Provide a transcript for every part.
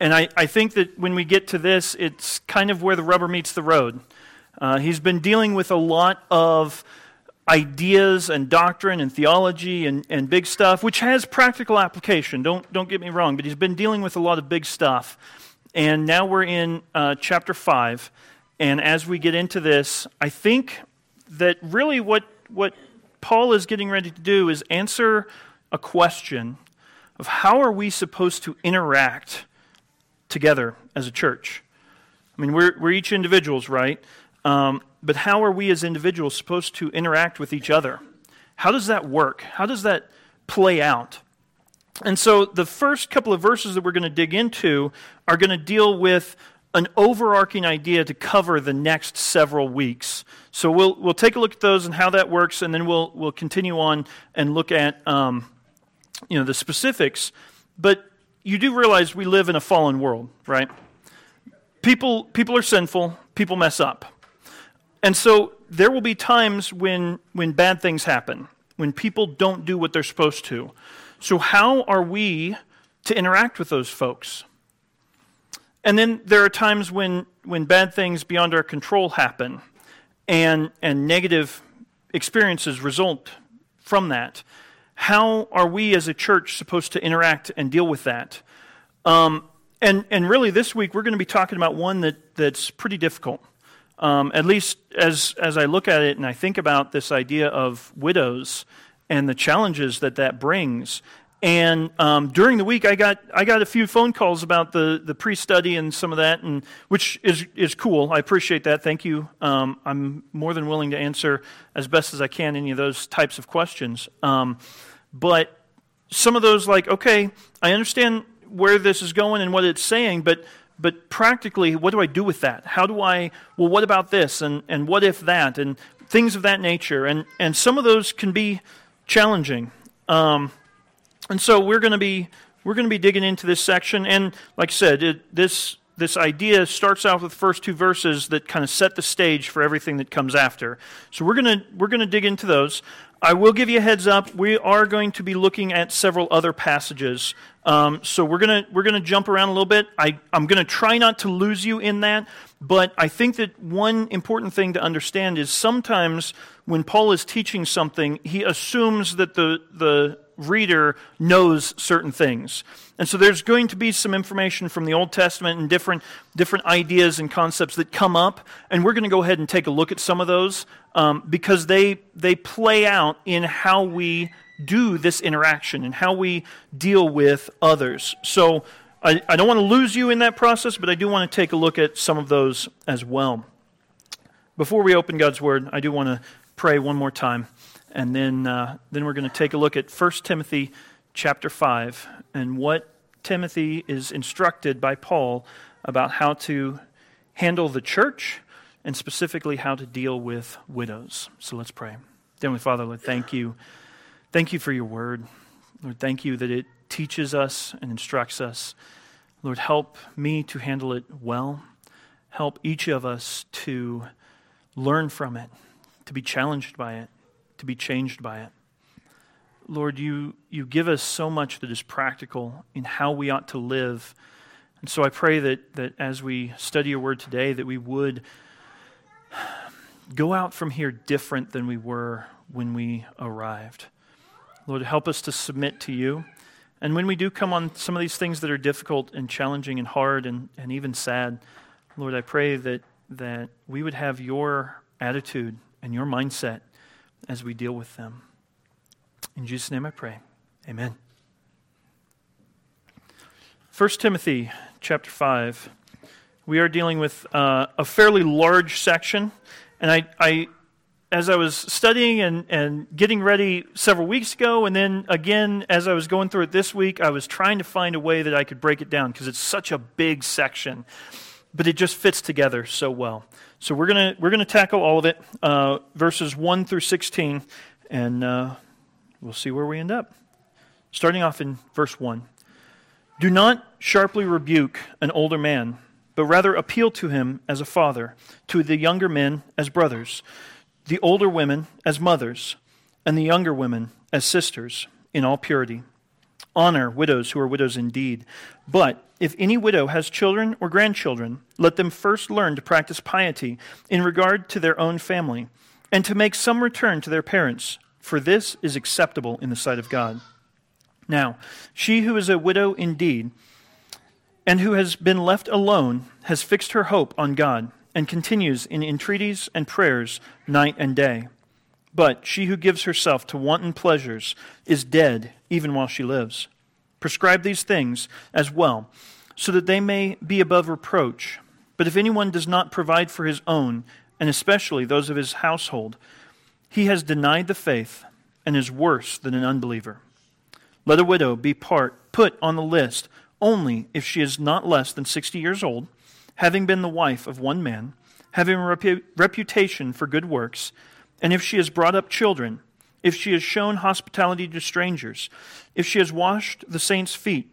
and I, I think that when we get to this, it's kind of where the rubber meets the road. Uh, he's been dealing with a lot of ideas and doctrine and theology and, and big stuff, which has practical application. Don't, don't get me wrong, but he's been dealing with a lot of big stuff. And now we're in uh, chapter 5. And as we get into this, I think that really what, what Paul is getting ready to do is answer a question of how are we supposed to interact together as a church? I mean, we're, we're each individuals, right? Um, but how are we as individuals supposed to interact with each other? How does that work? How does that play out? And so the first couple of verses that we're going to dig into are going to deal with an overarching idea to cover the next several weeks. So we'll, we'll take a look at those and how that works, and then we'll, we'll continue on and look at um, you know, the specifics. But you do realize we live in a fallen world, right? People, people are sinful, people mess up. And so there will be times when, when bad things happen, when people don't do what they're supposed to. So, how are we to interact with those folks? And then there are times when, when bad things beyond our control happen and, and negative experiences result from that. How are we as a church supposed to interact and deal with that? Um, and, and really, this week we're going to be talking about one that, that's pretty difficult. Um, at least as, as I look at it and I think about this idea of widows and the challenges that that brings. And um, during the week, I got I got a few phone calls about the, the pre study and some of that, and which is is cool. I appreciate that. Thank you. Um, I'm more than willing to answer as best as I can any of those types of questions. Um, but some of those, like, okay, I understand where this is going and what it's saying, but but practically, what do I do with that? How do I, well, what about this? And, and what if that? And things of that nature. And, and some of those can be challenging. Um, and so we're going to be we're going to be digging into this section. And like I said, it, this this idea starts out with the first two verses that kind of set the stage for everything that comes after. So we're going to we're going to dig into those. I will give you a heads up. We are going to be looking at several other passages. Um, so we're to we're to jump around a little bit. I, I'm to try not to lose you in that, but I think that one important thing to understand is sometimes when Paul is teaching something, he assumes that the the reader knows certain things. And so there's going to be some information from the Old Testament and different, different ideas and concepts that come up. And we're going to go ahead and take a look at some of those um, because they, they play out in how we do this interaction and how we deal with others. So I, I don't want to lose you in that process, but I do want to take a look at some of those as well. Before we open God's Word, I do want to pray one more time. And then, uh, then we're going to take a look at 1 Timothy chapter 5 and what Timothy is instructed by Paul about how to handle the church and specifically how to deal with widows. So let's pray. Heavenly Father, Lord, thank you. Thank you for your word. Lord, thank you that it teaches us and instructs us. Lord, help me to handle it well. Help each of us to learn from it, to be challenged by it, to be changed by it. Lord, you, you give us so much that is practical in how we ought to live. And so I pray that, that as we study your word today, that we would go out from here different than we were when we arrived. Lord, help us to submit to you. And when we do come on some of these things that are difficult and challenging and hard and, and even sad, Lord, I pray that, that we would have your attitude and your mindset as we deal with them. In Jesus' name I pray. Amen. 1 Timothy chapter 5. We are dealing with uh, a fairly large section. And I, I, as I was studying and, and getting ready several weeks ago, and then again as I was going through it this week, I was trying to find a way that I could break it down because it's such a big section. But it just fits together so well. So we're going we're gonna tackle all of it, uh, verses 1 through 16, and uh, we'll see where we end up. Starting off in verse 1 Do not sharply rebuke an older man, but rather appeal to him as a father, to the younger men as brothers, the older women as mothers, and the younger women as sisters, in all purity. Honor widows who are widows indeed. But if any widow has children or grandchildren, let them first learn to practice piety in regard to their own family, and to make some return to their parents, for this is acceptable in the sight of God. Now, she who is a widow indeed, and who has been left alone, has fixed her hope on God, and continues in entreaties and prayers night and day. But she who gives herself to wanton pleasures is dead even while she lives. Prescribe these things as well, so that they may be above reproach. But if anyone does not provide for his own, and especially those of his household, he has denied the faith and is worse than an unbeliever. Let a widow be part, put on the list only if she is not less than 60 years old, having been the wife of one man, having a reputation for good works, and if she has brought up children, if she has shown hospitality to strangers, if she has washed the saints' feet,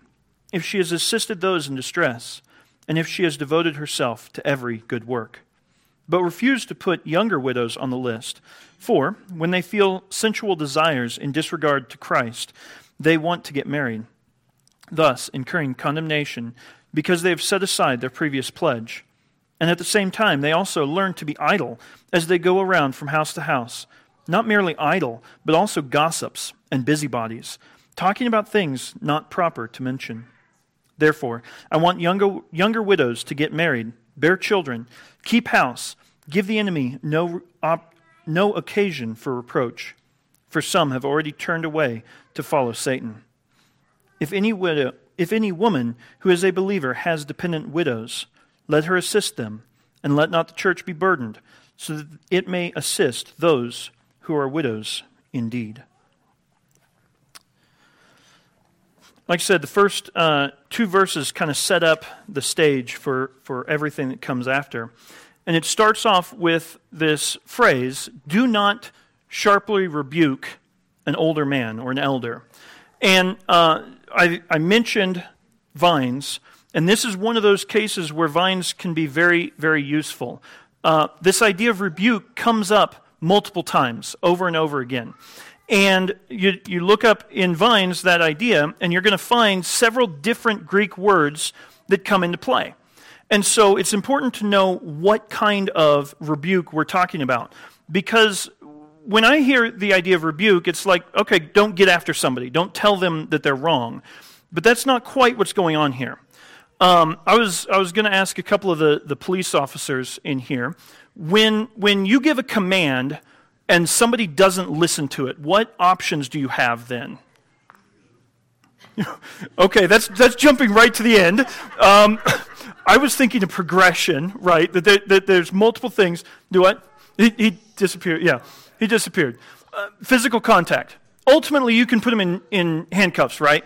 if she has assisted those in distress, and if she has devoted herself to every good work. But refuse to put younger widows on the list, for when they feel sensual desires in disregard to Christ, they want to get married, thus incurring condemnation because they have set aside their previous pledge. And at the same time, they also learn to be idle as they go around from house to house, not merely idle, but also gossips and busybodies, talking about things not proper to mention. Therefore, I want younger, younger widows to get married, bear children, keep house, give the enemy no, op, no occasion for reproach, for some have already turned away to follow Satan. If any widow, if any woman who is a believer has dependent widows, let her assist them, and let not the church be burdened, so that it may assist those who are widows indeed. Like I said, the first uh, two verses kind of set up the stage for, for everything that comes after. And it starts off with this phrase do not sharply rebuke an older man or an elder. And uh, I, I mentioned Vine's. And this is one of those cases where Vine's can be very, very useful. Uh, this idea of rebuke comes up multiple times, over and over again. And you, you look up in Vine's that idea, and you're going to find several different Greek words that come into play. And so it's important to know what kind of rebuke we're talking about. Because when I hear the idea of rebuke, it's like, okay, don't get after somebody, don't tell them that they're wrong. But that's not quite what's going on here. Um, I was, I was going to ask a couple of the, the police officers in here when, when you give a command and somebody doesn't listen to it, what options do you have then? okay, that's, that's jumping right to the end. Um, I was thinking of progression, right? That, there, that there's multiple things. Do what? He, he disappeared. Yeah, he disappeared. Uh, physical contact. Ultimately, you can put them in, in handcuffs, right?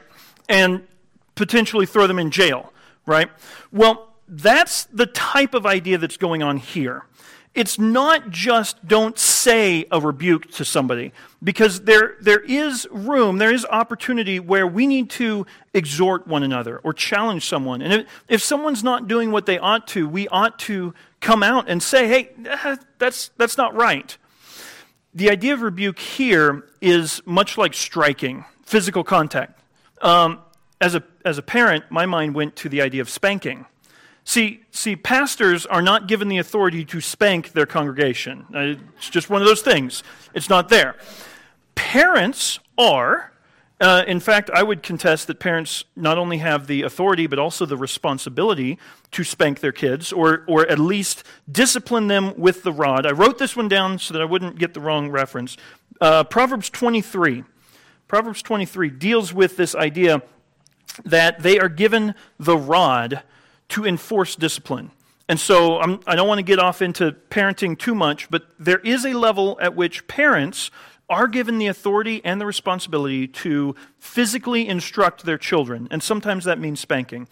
And potentially throw them in jail right? Well, that's the type of idea that's going on here. It's not just don't say a rebuke to somebody, because there, there is room, there is opportunity where we need to exhort one another or challenge someone. And if, if someone's not doing what they ought to, we ought to come out and say, hey, that's, that's not right. The idea of rebuke here is much like striking, physical contact. Um, as a, as a parent, my mind went to the idea of spanking. See, see, pastors are not given the authority to spank their congregation. It's just one of those things. It's not there. Parents are. Uh, in fact, I would contest that parents not only have the authority, but also the responsibility to spank their kids, or, or at least discipline them with the rod. I wrote this one down so that I wouldn't get the wrong reference. Uh, Proverbs 23. Proverbs 23 deals with this idea that they are given the rod to enforce discipline. And so I'm, I do not want to get off into parenting too much, but there is a level at which parents are given the authority and the responsibility to physically instruct their children. And sometimes that means spanking.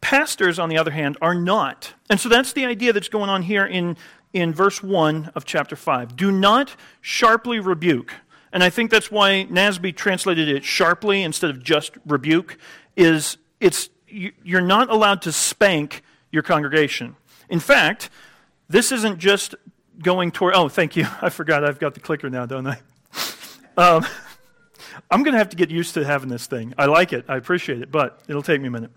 Pastors, on the other hand, are not. And so that's the idea that's going on here in, in verse 1 of chapter 5. Do not sharply rebuke. And I think that's why NASB translated it sharply instead of just rebuke, is it's, you're not allowed to spank your congregation. In fact, this isn't just going toward, oh, thank you. I forgot I've got the clicker now, don't I? Um, I'm going to have to get used to having this thing. I like it. I appreciate it, but it'll take me a minute.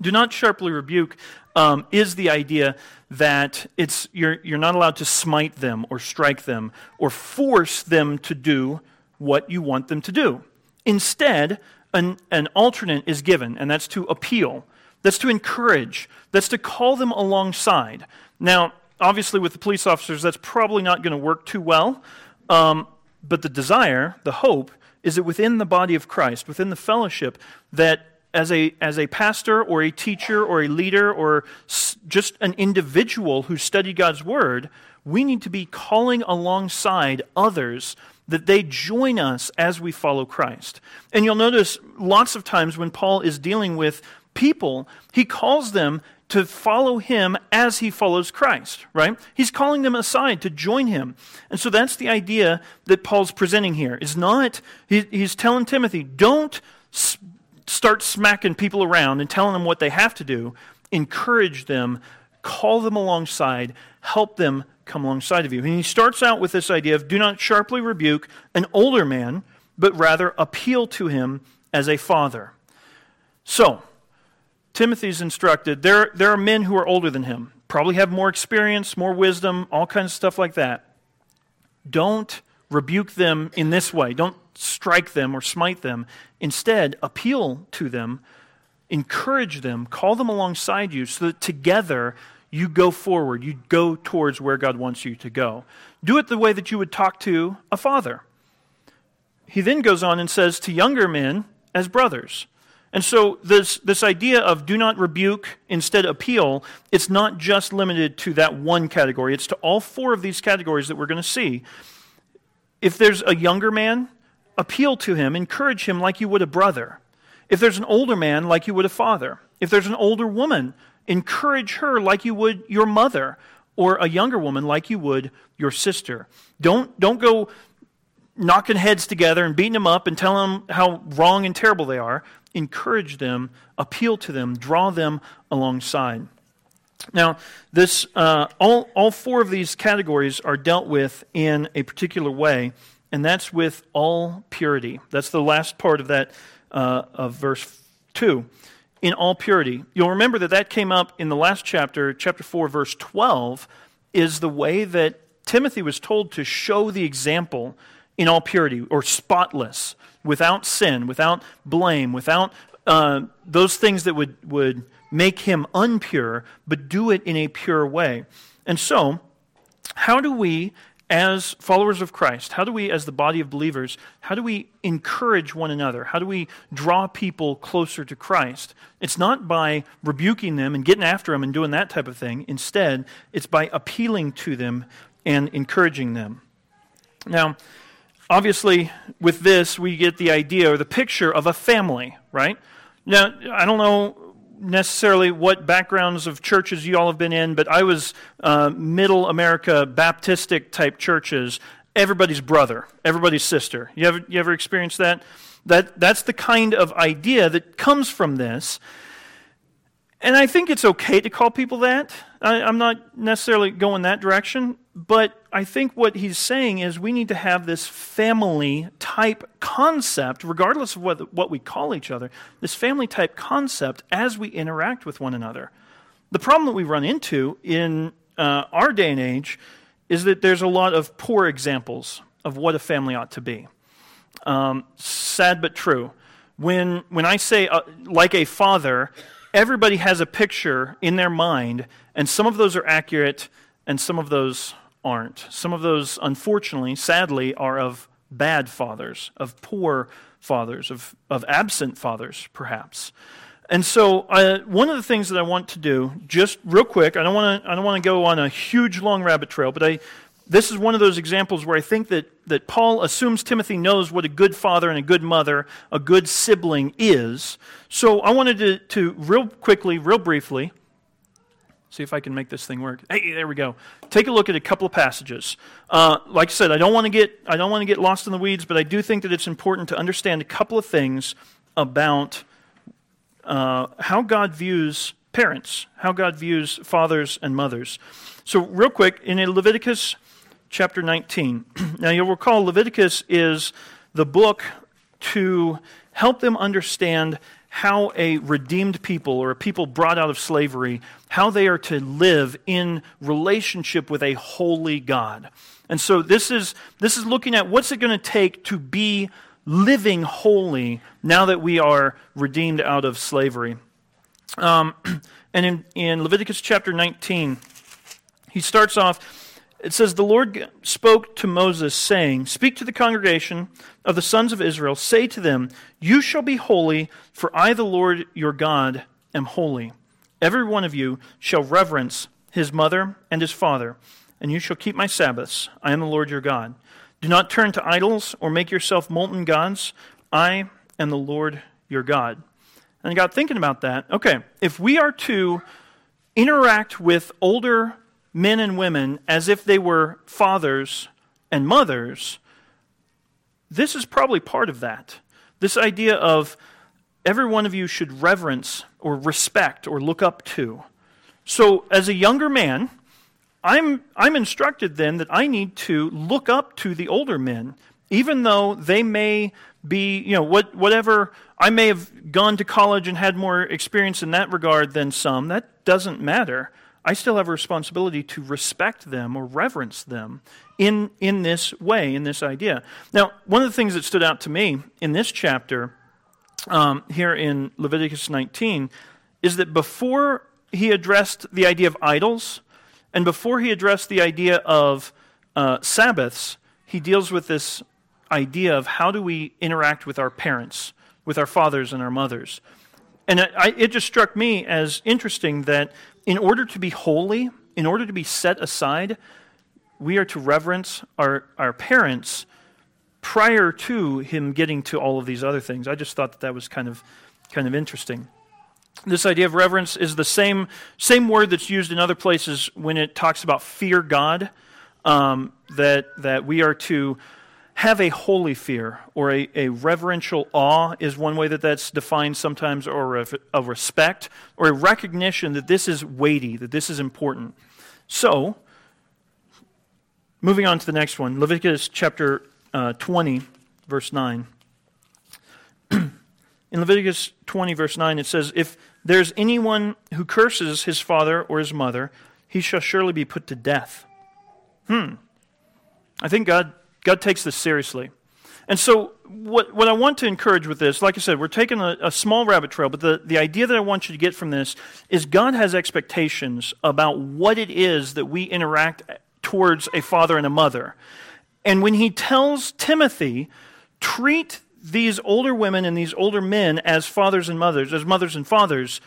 Do not sharply rebuke um, is the idea that it's, you're, you're not allowed to smite them or strike them or force them to do what you want them to do. Instead, an, an alternate is given, and that's to appeal, that's to encourage, that's to call them alongside. Now, obviously, with the police officers, that's probably not going to work too well. Um, but the desire, the hope, is that within the body of Christ, within the fellowship, that as a, as a pastor or a teacher or a leader or just an individual who studied God's word, we need to be calling alongside others that they join us as we follow Christ. And you'll notice lots of times when Paul is dealing with people, he calls them to follow him as he follows Christ, right? He's calling them aside to join him. And so that's the idea that Paul's presenting here. Is not, he, he's telling Timothy, don't start smacking people around and telling them what they have to do. Encourage them, call them alongside, help them come alongside of you. And he starts out with this idea of do not sharply rebuke an older man, but rather appeal to him as a father. So, Timothy's instructed there, there are men who are older than him, probably have more experience, more wisdom, all kinds of stuff like that. Don't rebuke them in this way. Don't strike them or smite them. Instead, appeal to them, encourage them, call them alongside you so that together you go forward. You go towards where God wants you to go. Do it the way that you would talk to a father. He then goes on and says to younger men as brothers. And so this, this idea of do not rebuke, instead appeal, it's not just limited to that one category. It's to all four of these categories that we're going to see. If there's a younger man, appeal to him, encourage him like you would a brother. If there's an older man, like you would a father. If there's an older woman, encourage her like you would your mother, or a younger woman like you would your sister. Don't, don't go knocking heads together and beating them up and telling them how wrong and terrible they are. Encourage them, appeal to them, draw them alongside. Now, this, uh, all, all four of these categories are dealt with in a particular way, and that's with all purity. That's the last part of that uh, of verse 2. In all purity. You'll remember that that came up in the last chapter, chapter 4, verse 12, is the way that Timothy was told to show the example in all purity or spotless, without sin, without blame, without uh, those things that would, would make him unpure, but do it in a pure way. And so, how do we, as followers of Christ, how do we, as the body of believers, how do we encourage one another? How do we draw people closer to Christ? It's not by rebuking them and getting after them and doing that type of thing. Instead, it's by appealing to them and encouraging them. Now, obviously, with this, we get the idea or the picture of a family, right? Now, I don't know necessarily what backgrounds of churches you all have been in, but I was uh, middle America Baptistic type churches. Everybody's brother, everybody's sister. You ever, you ever experienced that? that? That's the kind of idea that comes from this. And I think it's okay to call people that. I, am not necessarily going that direction, but I think what he's saying is we need to have this family type concept, regardless of what, what we call each other, this family type concept as we interact with one another. The problem that we run into in uh, our day and age is that there's a lot of poor examples of what a family ought to be. Um, sad but true. When, when I say uh, like a father, everybody has a picture in their mind, and some of those are accurate and some of those aren't. Some of those, unfortunately, sadly, are of bad fathers, of poor fathers, of, of absent fathers, perhaps. And so, uh, one of the things that I want to do, just real quick, I don't want to, I don't want to go on a huge long rabbit trail, but I, this is one of those examples where I think that, that Paul assumes Timothy knows what a good father and a good mother, a good sibling is. So I wanted to, to real quickly, real briefly, see if I can make this thing work. Hey, there we go. Take a look at a couple of passages. Uh, like I said, I don't want to get I don't want to get lost in the weeds, but I do think that it's important to understand a couple of things about uh, how God views parents, how God views fathers and mothers. So, real quick, in Leviticus chapter 19. now, you'll recall Leviticus is the book to help them understand how a redeemed people or a people brought out of slavery, how they are to live in relationship with a holy God. And so this is, this is looking at what's it going to take to be living holy now that we are redeemed out of slavery. Um, and in, in Leviticus chapter 19, he starts off it says, The Lord spoke to Moses, saying, Speak to the congregation of the sons of Israel, say to them, You shall be holy, for I, the Lord your God, am holy. Every one of you shall reverence his mother and his father, and you shall keep my Sabbaths. I am the Lord your God. Do not turn to idols or make yourself molten gods. I am the Lord your God. And I got thinking about that. Okay, if we are to interact with older men and women as if they were fathers and mothers, this is probably part of that. This idea of every one of you should reverence or respect or look up to. So, as a younger man, I'm, I'm instructed then that I need to look up to the older men, even though they may be, you know, what, whatever, I may have gone to college and had more experience in that regard than some. That doesn't matter. I still have a responsibility to respect them or reverence them in, in this way, in this idea. Now, one of the things that stood out to me in this chapter, um, here in Leviticus 19, is that before he addressed the idea of idols, and before he addressed the idea of uh, Sabbaths, he deals with this idea of how do we interact with our parents, with our fathers and our mothers. And I, it just struck me as interesting that in order to be holy, in order to be set aside, we are to reverence our, our parents prior to him getting to all of these other things. I just thought that that was kind of, kind of interesting. This idea of reverence is the same, same word that's used in other places when it talks about fear God, um, that, that we are to have a holy fear or a, a reverential awe is one way that that's defined sometimes, or a, a respect or a recognition that this is weighty, that this is important. So, moving on to the next one Leviticus chapter uh, 20, verse 9. In Leviticus 20, verse 9, it says, If there's anyone who curses his father or his mother, he shall surely be put to death. Hmm. I think God God takes this seriously. And so, what, what I want to encourage with this, like I said, we're taking a, a, small rabbit trail, but the, the idea that I want you to get from this is God has expectations about what it is that we interact towards a father and a mother. And when he tells Timothy, treat these older women and these older men as fathers and mothers, as mothers and fathers,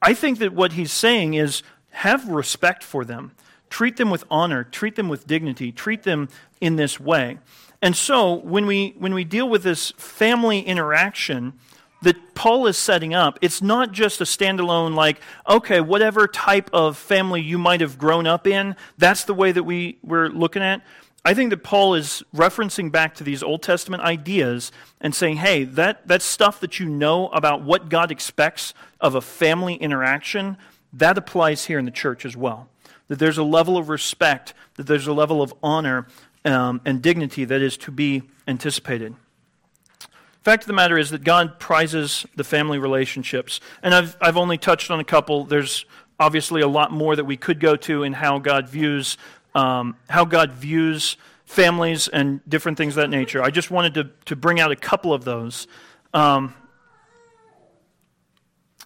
I think that what he's saying is have respect for them. Treat them with honor, treat them with dignity, treat them in this way. And so, when we, when we deal with this family interaction that Paul is setting up, it's not just a standalone, like, okay, whatever type of family you might have grown up in, that's the way that we, we're looking at. I think that Paul is referencing back to these Old Testament ideas and saying, hey, that, that stuff that you know about what God expects of a family interaction, that applies here in the church as well that there's a level of respect, that there's a level of honor um, and dignity that is to be anticipated. Fact of the matter is that God prizes the family relationships. And I've, I've only touched on a couple. There's obviously a lot more that we could go to in how God views, um, how God views families and different things of that nature. I just wanted to, to bring out a couple of those. Um,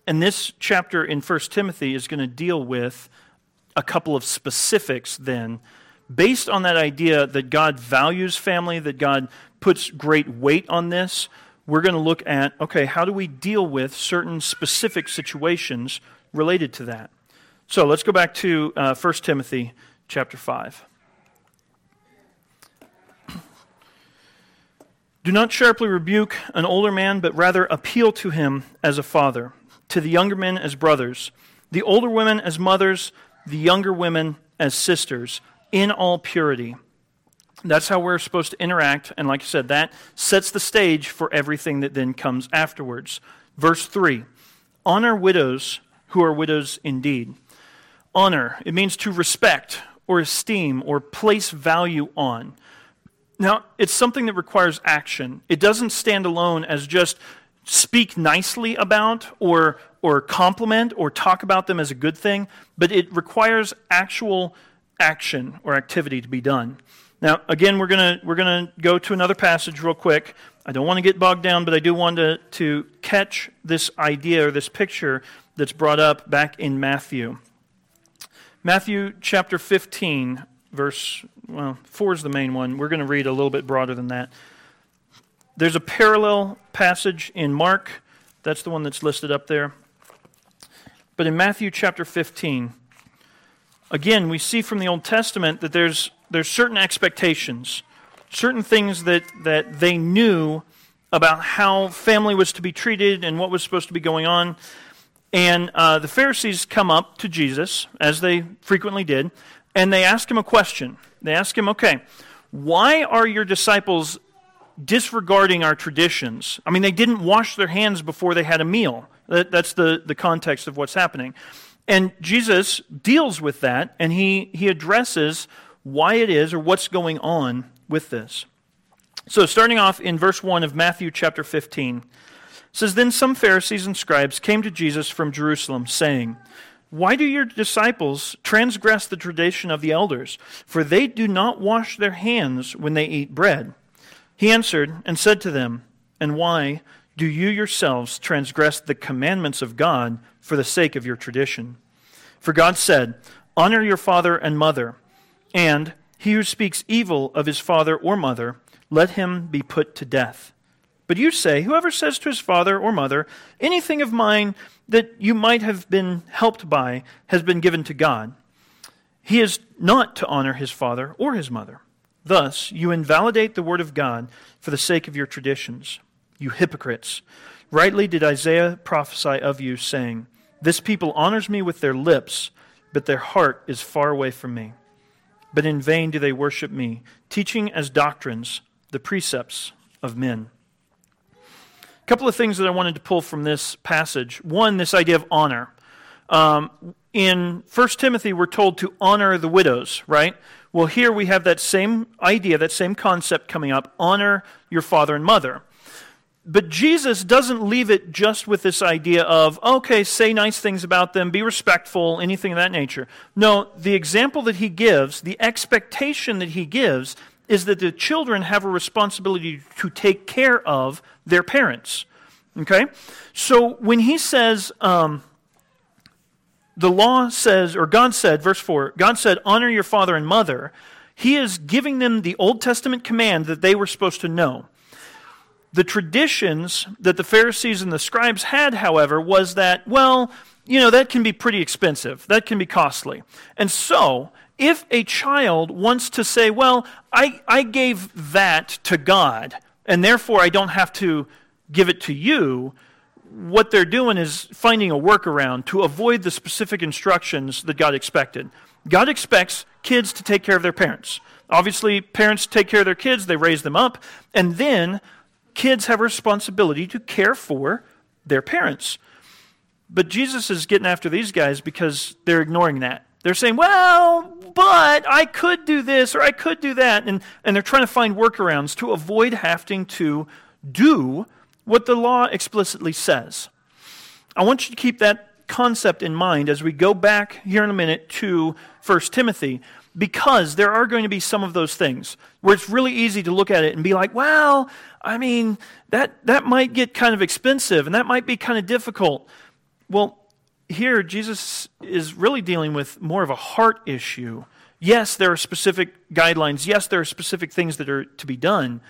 and this chapter in 1 Timothy is going to deal with a couple of specifics then, based on that idea that God values family, that God puts great weight on this. We're going to look at okay, how do we deal with certain specific situations related to that? So let's go back to uh, 1 Timothy chapter 5. Do not sharply rebuke an older man, but rather appeal to him as a father, to the younger men as brothers, the older women as mothers, the younger women as sisters in all purity. That's how we're supposed to interact. And like I said, that sets the stage for everything that then comes afterwards. Verse 3 Honor widows who are widows indeed. Honor, it means to respect or esteem or place value on. Now, it's something that requires action. It doesn't stand alone as just speak nicely about or, or compliment or talk about them as a good thing, but it requires actual action or activity to be done. Now, again, we're going we're gonna go to another passage real quick. I don't want to get bogged down, but I do want to, to catch this idea or this picture that's brought up back in Matthew. Matthew chapter 15, verse, well, 4 is the main one. We're going to read a little bit broader than that. There's a parallel passage in Mark. That's the one that's listed up there. But in Matthew chapter 15, again, we see from the Old Testament that there's, there's certain expectations, certain things that, that they knew about how family was to be treated and what was supposed to be going on. And uh, the Pharisees come up to Jesus, as they frequently did, and they ask him a question. They ask him, okay, why are your disciples disregarding our traditions? I mean, they didn't wash their hands before they had a meal. That, that's the, the context of what's happening. And Jesus deals with that, and he, he addresses why it is or what's going on with this. So, starting off in verse 1 of Matthew chapter 15, says, Then some Pharisees and scribes came to Jesus from Jerusalem, saying, Why do your disciples transgress the tradition of the elders? For they do not wash their hands when they eat bread. He answered and said to them, And why do you yourselves transgress the commandments of God for the sake of your tradition? For God said, Honor your father and mother, and he who speaks evil of his father or mother, let him be put to death. But you say, Whoever says to his father or mother, Anything of mine that you might have been helped by has been given to God, he is not to honor his father or his mother. Thus, you invalidate the word of God for the sake of your traditions. You hypocrites! Rightly did Isaiah prophesy of you, saying, This people honors me with their lips, but their heart is far away from me. But in vain do they worship me, teaching as doctrines the precepts of men A couple of things that I wanted to pull from this passage. One, this idea of honor. Um, in 1 Timothy, we're told to honor the widows, right? Well, here we have that same idea, that same concept coming up honor your father and mother. But Jesus doesn't leave it just with this idea of, okay, say nice things about them, be respectful, anything of that nature. No, the example that he gives, the expectation that he gives, is that the children have a responsibility to take care of their parents. Okay? So when he says, um, the law says, or God said, verse 4, God said, honor your father and mother, he is giving them the Old Testament command that they were supposed to know. The traditions that the Pharisees and the scribes had, however, was that, well, you know, that can be pretty expensive. That can be costly. And so, if a child wants to say, well, I, I gave that to God, and therefore I don't have to give it to you, what they're doing is finding a workaround to avoid the specific instructions that God expected. God expects kids to take care of their parents. Obviously, parents take care of their kids, they raise them up, and then kids have a responsibility to care for their parents. But Jesus is getting after these guys because they're ignoring that. They're saying, well, but I could do this or I could do that. And, and they're trying to find workarounds to avoid having to do what the law explicitly says. I want you to keep that concept in mind as we go back here in a minute to 1 Timothy, because there are going to be some of those things where it's really easy to look at it and be like, well, I mean, that, that might get kind of expensive and that might be kind of difficult. Well, here, Jesus is really dealing with more of a heart issue. Yes, there are specific guidelines. Yes, there are specific things that are to be done.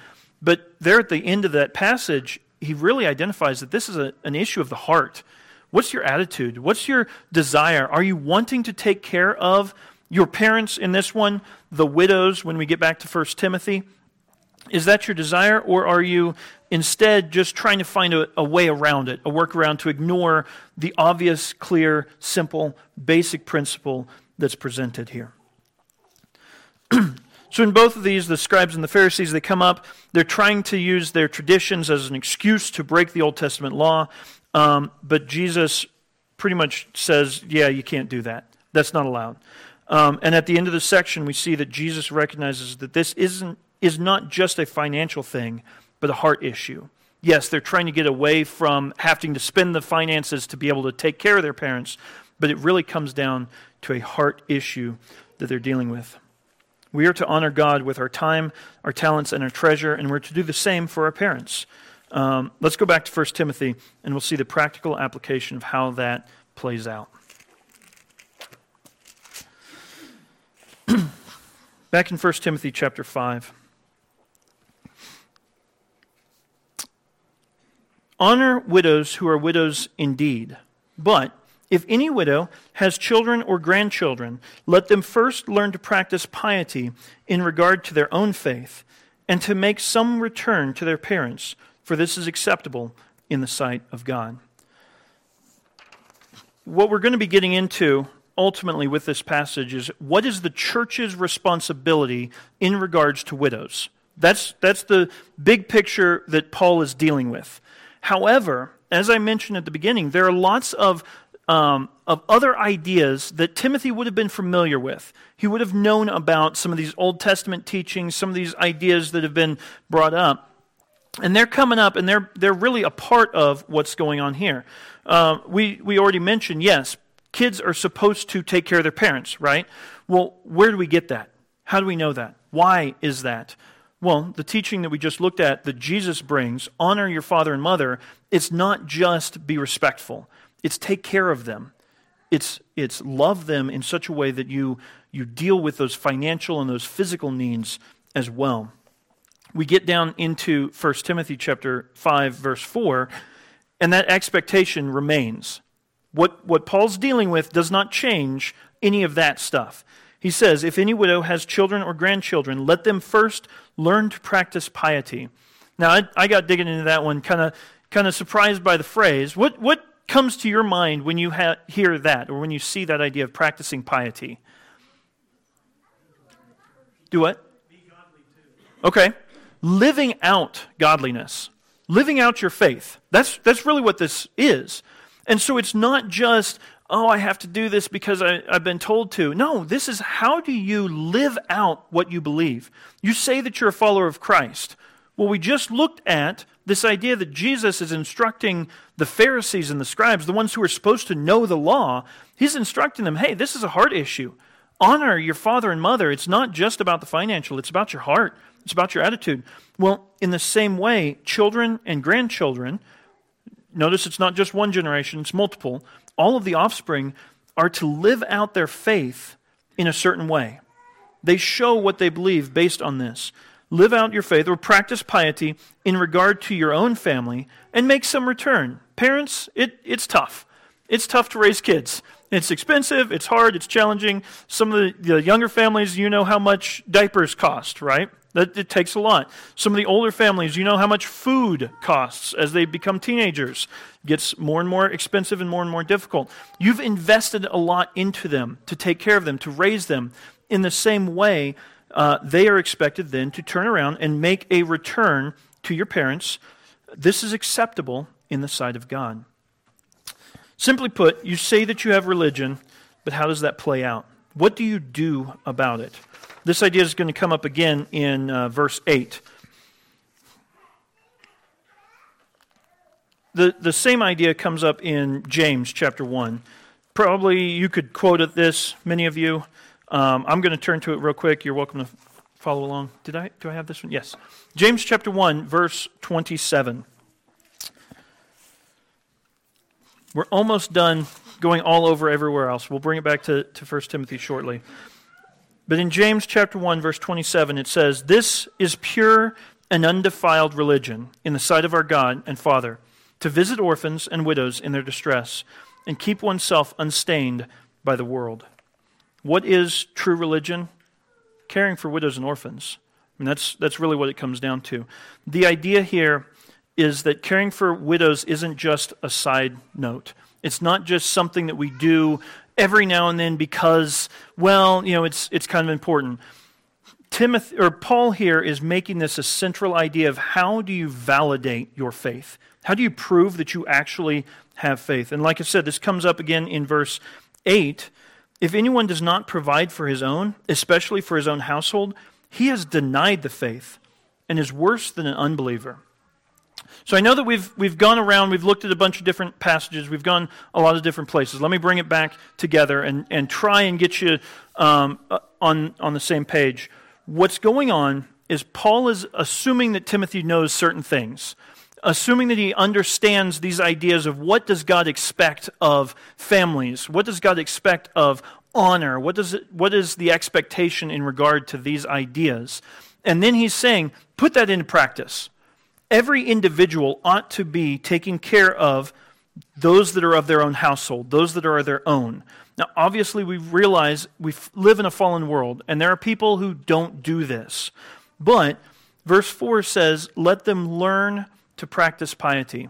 But there at the end of that passage, he really identifies that this is a, an issue of the heart. What's your attitude? What's your desire? Are you wanting to take care of your parents in this one, the widows, when we get back to 1 Timothy? Is that your desire, or are you instead just trying to find a, a, way around it, a workaround to ignore the obvious, clear, simple, basic principle that's presented here? So, in both of these, the scribes and the Pharisees, they come up, they're trying to use their traditions as an excuse to break the Old Testament law. Um, but Jesus pretty much says, yeah, you can't do that. That's not allowed. Um, and at the end of the section, we see that Jesus recognizes that this isn't is not just a financial thing, but a heart issue. Yes, they're trying to get away from having to spend the finances to be able to take care of their parents, but it really comes down to a heart issue that they're dealing with. We are to honor God with our time, our talents, and our treasure, and we're to do the same for our parents. Um, let's go back to 1 Timothy, and we'll see the practical application of how that plays out. back in 1 Timothy chapter 5. Honor widows who are widows indeed. But if any widow has children or grandchildren, let them first learn to practice piety in regard to their own faith, and to make some return to their parents, for this is acceptable in the sight of God. What we're going to be getting into ultimately with this passage is what is the church's responsibility in regards to widows? That's, that's the big picture that Paul is dealing with. However, as I mentioned at the beginning, there are lots of, um, of other ideas that Timothy would have been familiar with. He would have known about some of these Old Testament teachings, some of these ideas that have been brought up. And they're coming up, and they're, they're really a part of what's going on here. Uh, we, we already mentioned, yes, kids are supposed to take care of their parents, right? Well, where do we get that? How do we know that? Why is that? Well, the teaching that we just looked at that Jesus brings, honor your father and mother, it's not just be respectful. It's take care of them. It's, it's love them in such a way that you, you deal with those financial and those physical needs as well. We get down into 1 Timothy chapter 5 verse 4 and that expectation remains. What, what Paul's dealing with does not change any of that stuff. He says, If any widow has children or grandchildren, let them first learn to practice piety. Now, I, I got digging into that one, kind of kind of surprised by the phrase. What, what comes to your mind when you ha- hear that or when you see that idea of practicing piety? Do what? Okay. Living out godliness, living out your faith. That's, that's really what this is. And so it's not just, oh, I have to do this because I, have been told to. No, this is how do you live out what you believe? You say that you're a follower of Christ. Well, we just looked at this idea that Jesus is instructing the Pharisees and the scribes, the ones who are supposed to know the law, he's instructing them hey, this is a heart issue. Honor your father and mother. It's not just about the financial, it's about your heart, it's about your attitude. Well, in the same way, children and grandchildren, notice it's not just one generation, it's multiple all of the offspring are to live out their faith in a certain way. They show what they believe based on this. Live out your faith or practice piety in regard to your own family and make some return. Parents, it, it's tough. It's tough to raise kids. It's expensive, it's hard, it's challenging. Some of the, the younger families, you know how much diapers cost, right? That, it takes a lot. Some of the older families, you know how much food costs as they become teenagers. It gets more and more expensive and more and more difficult. You've invested a lot into them to take care of them, to raise them. In the same way, uh, they are expected then to turn around and make a return to your parents. This is acceptable in the sight of God. Simply put, you say that you have religion, but how does that play out? What do you do about it? This idea is going to come up again in uh, verse 8. The, the same idea comes up in James chapter 1. Probably you could quote at this, many of you. Um, I'm going to turn to it real quick. You're welcome to follow along. Did I? Do I have this one? Yes. James chapter 1, verse 27. We're almost done going all over everywhere else. We'll bring it back to, to 1 Timothy shortly. But in James chapter 1 verse 27 it says, "This is pure and undefiled religion in the sight of our God and Father, to visit orphans and widows in their distress and keep oneself unstained by the world." What is true religion? Caring for widows and orphans. I mean, that's, that's really what it comes down to. The idea here is that caring for widows isn't just a side note. It's not just something that we do every now and then because, well, you know, it's, it's kind of important. Timothy or Paul here is making this a central idea of how do you validate your faith? How do you prove that you actually have faith? And like I said, this comes up again in verse 8. If anyone does not provide for his own, especially for his own household, he has denied the faith and is worse than an unbeliever. So I know that we've, we've gone around, we've looked at a bunch of different passages, we've gone a lot of different places. Let me bring it back together and, and try and get you um, uh, on, on the same page. What's going on is Paul is assuming that Timothy knows certain things, assuming that he understands these ideas of what does God expect of families, what does God expect of honor, what, does it, what is the expectation in regard to these ideas. And then he's saying, put that into practice every individual ought to be taking care of those that are of their own household, those that are their own. Now, obviously, we realize we live in a fallen world, and there are people who don't do this. But verse 4 says, Let them learn to practice piety.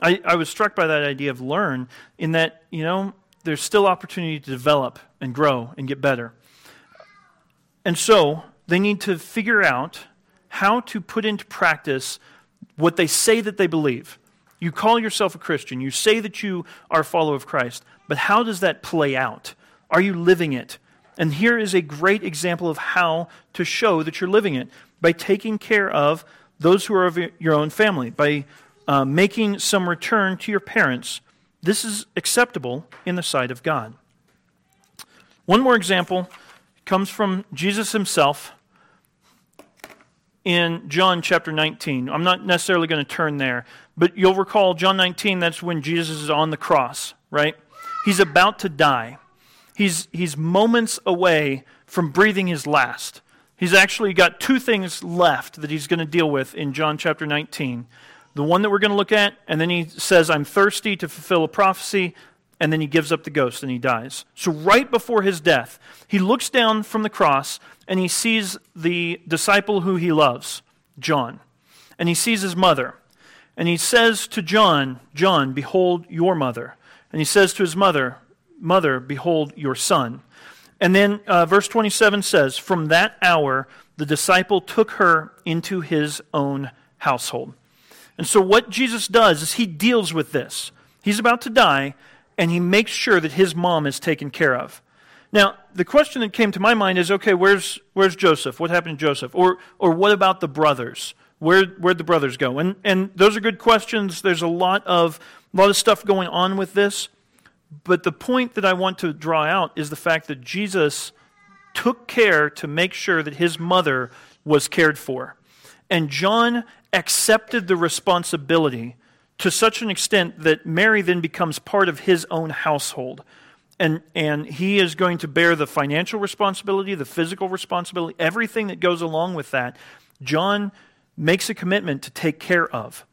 I, I was struck by that idea of learn, in that, you know, there's still opportunity to develop and grow and get better. And so, they need to figure out how to put into practice what they say that they believe. You call yourself a Christian, you say that you are a follower of Christ, but how does that play out? Are you living it? And here is a great example of how to show that you're living it by taking care of those who are of your own family, by uh, making some return to your parents. This is acceptable in the sight of God. One more example comes from Jesus himself in John chapter 19. I'm not necessarily going to turn there, but you'll recall John 19, that's when Jesus is on the cross, right? He's about to die. He's, he's moments away from breathing his last. He's actually got two things left that he's going to deal with in John chapter 19. The one that we're going to look at, and then he says, I'm thirsty to fulfill a prophecy and then he gives up the ghost and he dies. So, right before his death, he looks down from the cross and he sees the disciple who he loves, John. And he sees his mother. And he says to John, John, behold your mother. And he says to his mother, Mother, behold your son. And then uh, verse 27 says, From that hour, the disciple took her into his own household. And so, what Jesus does is he deals with this. He's about to die, and he makes sure that his mom is taken care of. Now, the question that came to my mind is okay, where's, where's Joseph? What happened to Joseph? Or, or what about the brothers? Where, where'd the brothers go? And, and those are good questions. There's a lot of, a lot of stuff going on with this. But the point that I want to draw out is the fact that Jesus took care to make sure that his mother was cared for. And John accepted the responsibility to such an extent that Mary then becomes part of his own household. And, and he is going to bear the financial responsibility, the physical responsibility, everything that goes along with that. John makes a commitment to take care of.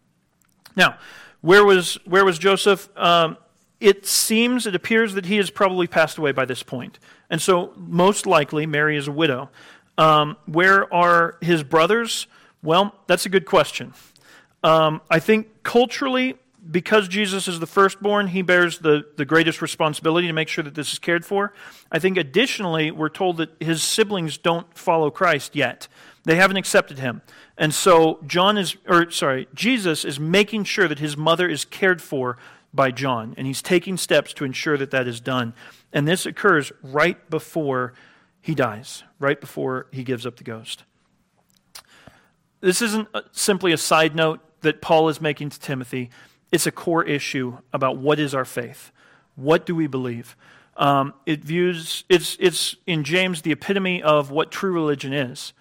Now, where was, where was Joseph? Um, it seems, it appears that he has probably passed away by this point. And so, most likely, Mary is a widow. Um, where are his brothers? Well, that's a good question. Um, I think culturally, because Jesus is the firstborn, he bears the, the greatest responsibility to make sure that this is cared for. I think additionally, we're told that his siblings don't follow Christ yet. They haven't accepted him. And so John is or sorry, Jesus is making sure that his mother is cared for by John, and he's taking steps to ensure that that is done. And this occurs right before he dies, right before he gives up the ghost. This isn't simply a side note that Paul is making to Timothy, it's a core issue about what is our faith. What do we believe? Um, it views it's it's in James the epitome of what true religion is.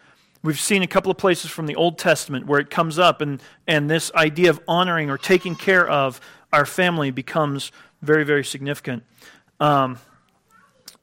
We've seen a couple of places from the Old Testament where it comes up, and and this idea of honoring or taking care of our family becomes very very significant. Um,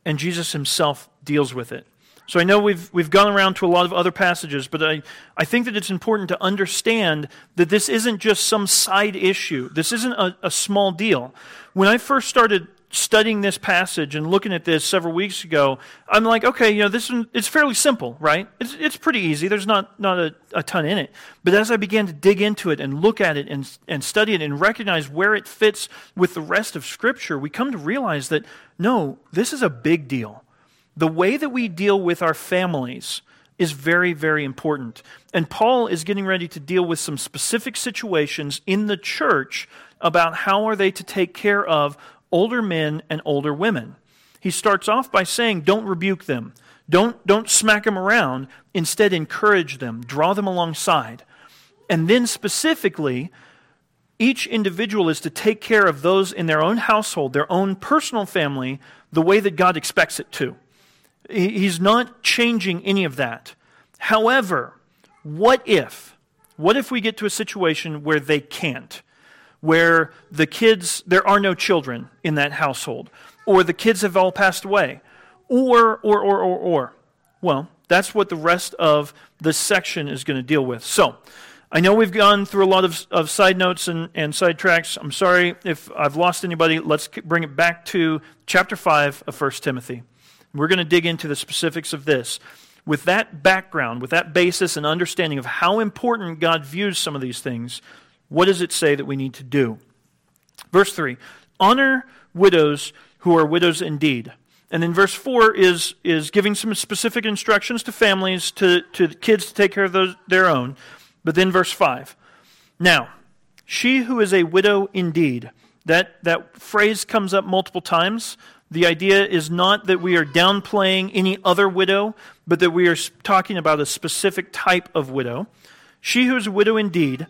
and Jesus Himself deals with it. So I know we've, we've gone around to a lot of other passages, but I, I think that it's important to understand that this isn't just some side issue. This isn't a, a small deal. When I first started studying this passage and looking at this several weeks ago, I'm like, okay, you know, this is, it's fairly simple, right? It's, it's pretty easy. There's not, not a, a ton in it. But as I began to dig into it and look at it and, and study it and recognize where it fits with the rest of Scripture, we come to realize that, no, this is a big deal the way that we deal with our families is very, very important. And Paul is getting ready to deal with some specific situations in the church about how are they to take care of older men and older women. He starts off by saying, Don't rebuke them. Don't, don't smack them around. Instead, encourage them, draw them alongside. And then, specifically, each individual is to take care of those in their own household, their own personal family, the way that God expects it to. He's not changing any of that. However, what if? What if we get to a situation where they can't? Where the kids, there are no children in that household, or the kids have all passed away, or, or, or, or, or. Well, that's what the rest of this section is going to deal with. So, I know we've gone through a lot of, of side notes and, and side tracks. I'm sorry if I've lost anybody. Let's bring it back to chapter 5 of 1 Timothy. We're going to dig into the specifics of this. With that background, with that basis and understanding of how important God views some of these things, what does it say that we need to do? Verse 3 Honor widows who are widows indeed. And then verse 4 is, is giving some specific instructions to families, to, to kids to take care of those, their own. But then verse 5 Now, she who is a widow indeed, that, that phrase comes up multiple times. The idea is not that we are downplaying any other widow, but that we are talking about a specific type of widow. She who is a widow indeed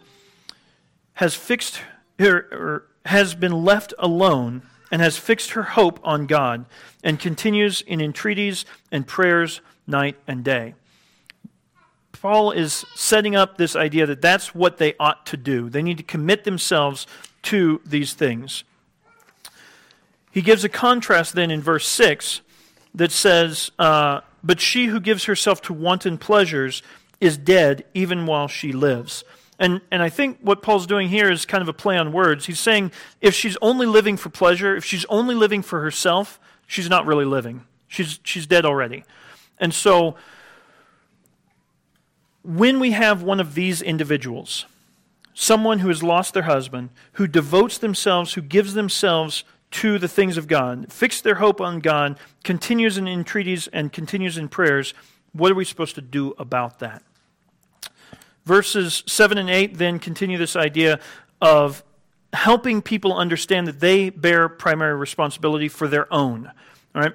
has fixed her, or has been left alone and has fixed her hope on God and continues in entreaties and prayers night and day. Paul is setting up this idea that that's what they ought to do. They need to commit themselves to these things. He gives a contrast then in verse 6 that says, uh, But she who gives herself to wanton pleasures is dead even while she lives. And, and I think what Paul's doing here is kind of a play on words. He's saying if she's only living for pleasure, if she's only living for herself, she's not really living. She's, she's dead already. And so when we have one of these individuals, someone who has lost their husband, who devotes themselves, who gives themselves to the things of God, fix their hope on God, continues in entreaties and continues in prayers, what are we supposed to do about that? Verses 7 and 8 then continue this idea of helping people understand that they bear primary responsibility for their own. All right?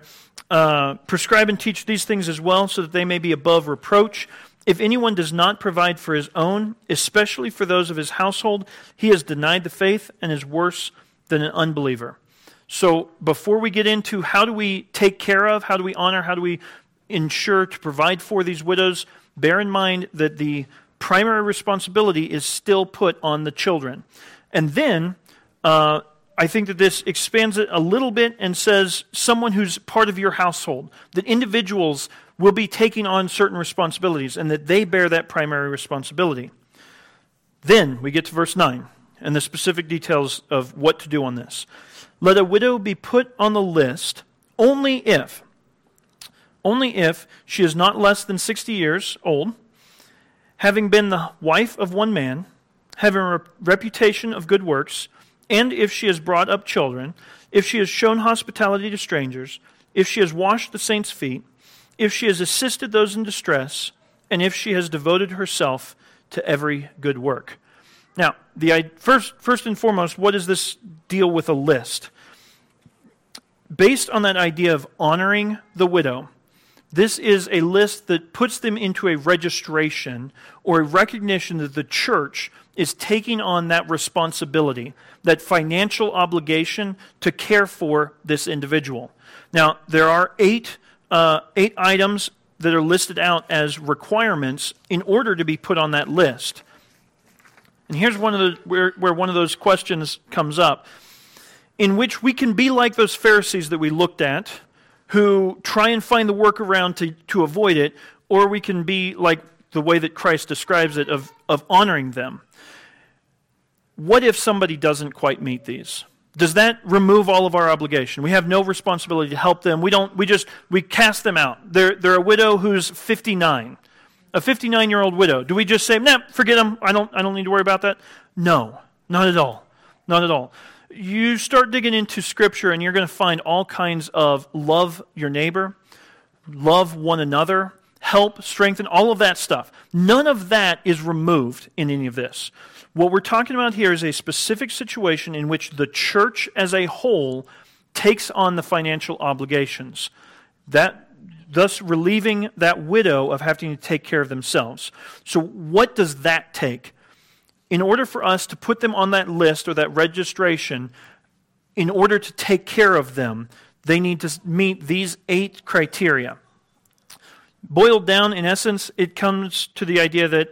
Uh, prescribe and teach these things as well so that they may be above reproach. If anyone does not provide for his own, especially for those of his household, he has denied the faith and is worse than an unbeliever. So, before we get into how do we take care of, how do we honor, how do we ensure to provide for these widows, bear in mind that the primary responsibility is still put on the children. And then, uh, I think that this expands it a little bit and says someone who's part of your household, that individuals will be taking on certain responsibilities and that they bear that primary responsibility. Then we get to verse 9 and the specific details of what to do on this. Let a widow be put on the list only if, only if she is not less than 60 years old, having been the wife of one man, having a reputation of good works, and if she has brought up children, if she has shown hospitality to strangers, if she has washed the saints' feet, if she has assisted those in distress, and if she has devoted herself to every good work. Now, the first, first and foremost, what does this deal with a list? Based on that idea of honoring the widow, this is a list that puts them into a registration or a recognition that the church is taking on that responsibility, that financial obligation to care for this individual. Now, there are eight, uh, eight items that are listed out as requirements in order to be put on that list. And here's one of the where, where one of those questions comes up, in which we can be like those Pharisees that we looked at, who try and find the workaround to, to avoid it, or we can be like the way that Christ describes it of, of honoring them. What if somebody doesn't quite meet these? Does that remove all of our obligation? We have no responsibility to help them. We don't we just we cast them out. They're they're a widow who's 59 a 59 year old widow, do we just say, nah, forget them, I don't, I don't need to worry about that? No, not at all. Not at all. You start digging into Scripture and you're going to find all kinds of love your neighbor, love one another, help, strengthen, all of that stuff. None of that is removed in any of this. What we're talking about here is a specific situation in which the church as a whole takes on the financial obligations. That thus relieving that widow of having to take care of themselves. So, what does that take? In order for us to put them on that list or that registration, in order to take care of them, they need to meet these eight criteria. Boiled down, in essence, it comes to the idea that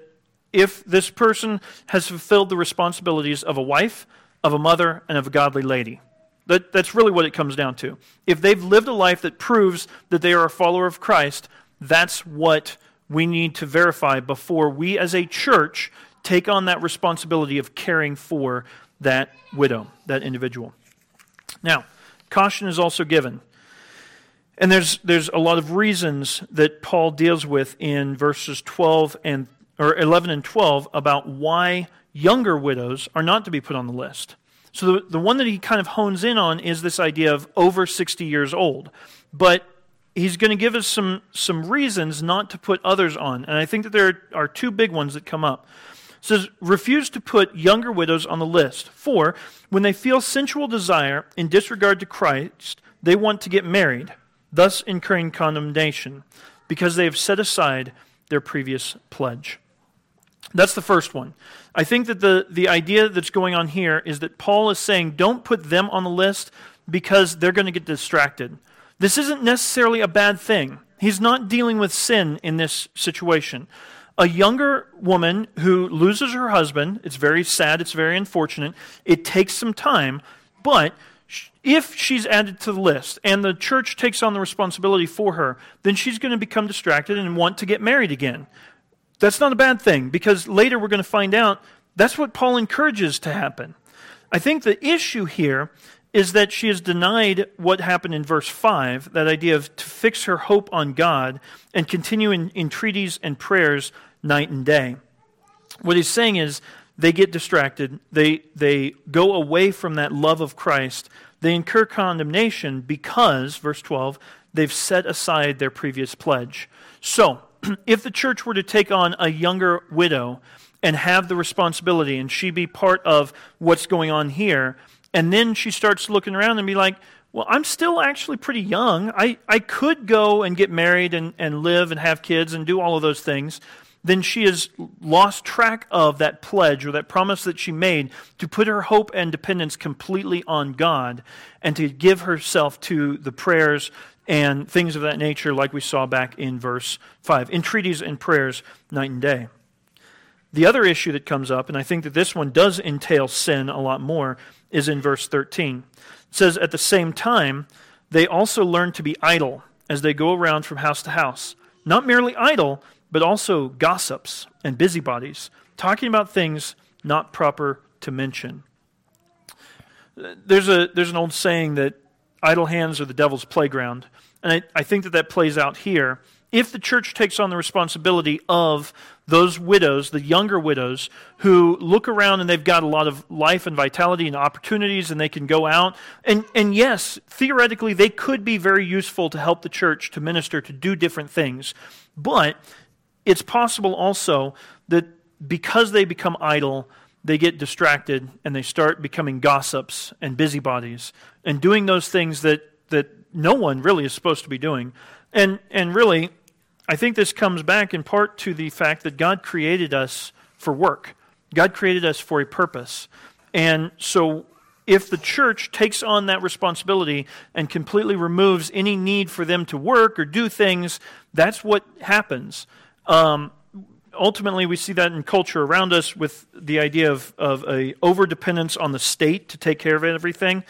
if this person has fulfilled the responsibilities of a wife, of a mother, and of a godly lady. That, that's really what it comes down to. If they've lived a life that proves that they are a follower of Christ, that's what we need to verify before we as a church take on that responsibility of caring for that widow, that individual. Now, caution is also given. And there's, there's a lot of reasons that Paul deals with in verses 12 and or 11 and 12 about why younger widows are not to be put on the list. So the, the one that he kind of hones in on is this idea of over 60 years old. But he's going to give us some, some reasons not to put others on. And I think that there are two big ones that come up. Says, refuse to put younger widows on the list. For, when they feel sensual desire in disregard to Christ, they want to get married, thus incurring condemnation, because they have set aside their previous pledge. That's the first one. I think that the, the idea that's going on here is that Paul is saying don't put them on the list because they're going to get distracted. This isn't necessarily a bad thing. He's not dealing with sin in this situation. A younger woman who loses her husband, it's very sad, it's very unfortunate. It takes some time, but if she's added to the list and the church takes on the responsibility for her, then she's going to become distracted and want to get married again. That's not a bad thing because later we're going to find out that's what Paul encourages to happen. I think the issue here is that she has denied what happened in verse 5, that idea of to fix her hope on God and continue in entreaties and prayers night and day. What he's saying is they get distracted, they, they go away from that love of Christ, they incur condemnation because, verse 12, they've set aside their previous pledge. So, if the church were to take on a younger widow and have the responsibility and she be part of what's going on here, and then she starts looking around and be like, well, I'm still actually pretty young. I, I could go and get married and, and live and have kids and do all of those things. Then she has lost track of that pledge or that promise that she made to put her hope and dependence completely on God and to give herself to the prayers and things of that nature, like we saw back in verse 5. Entreaties and prayers night and day. The other issue that comes up, and I think that this one does entail sin a lot more, is in verse 13. It says, At the same time, they also learn to be idle as they go around from house to house. Not merely idle, but also gossips and busybodies, talking about things not proper to mention. There's, a, there's an old saying that idle hands are the devil's playground. And I, I think that that plays out here. If the church takes on the responsibility of those widows, the younger widows, who look around and they've got a lot of life and vitality and opportunities and they can go out. And, and yes, theoretically, they could be very useful to help the church to minister, to do different things. But it's possible also that because they become idle, they get distracted and they start becoming gossips and busybodies and doing those things that, that no one really is supposed to be doing. And, and really, I think this comes back in part to the fact that God created us for work, God created us for a purpose. And so, if the church takes on that responsibility and completely removes any need for them to work or do things, that's what happens. Um, ultimately, we see that in culture around us with the idea of, of a over dependence on the state to take care of everything.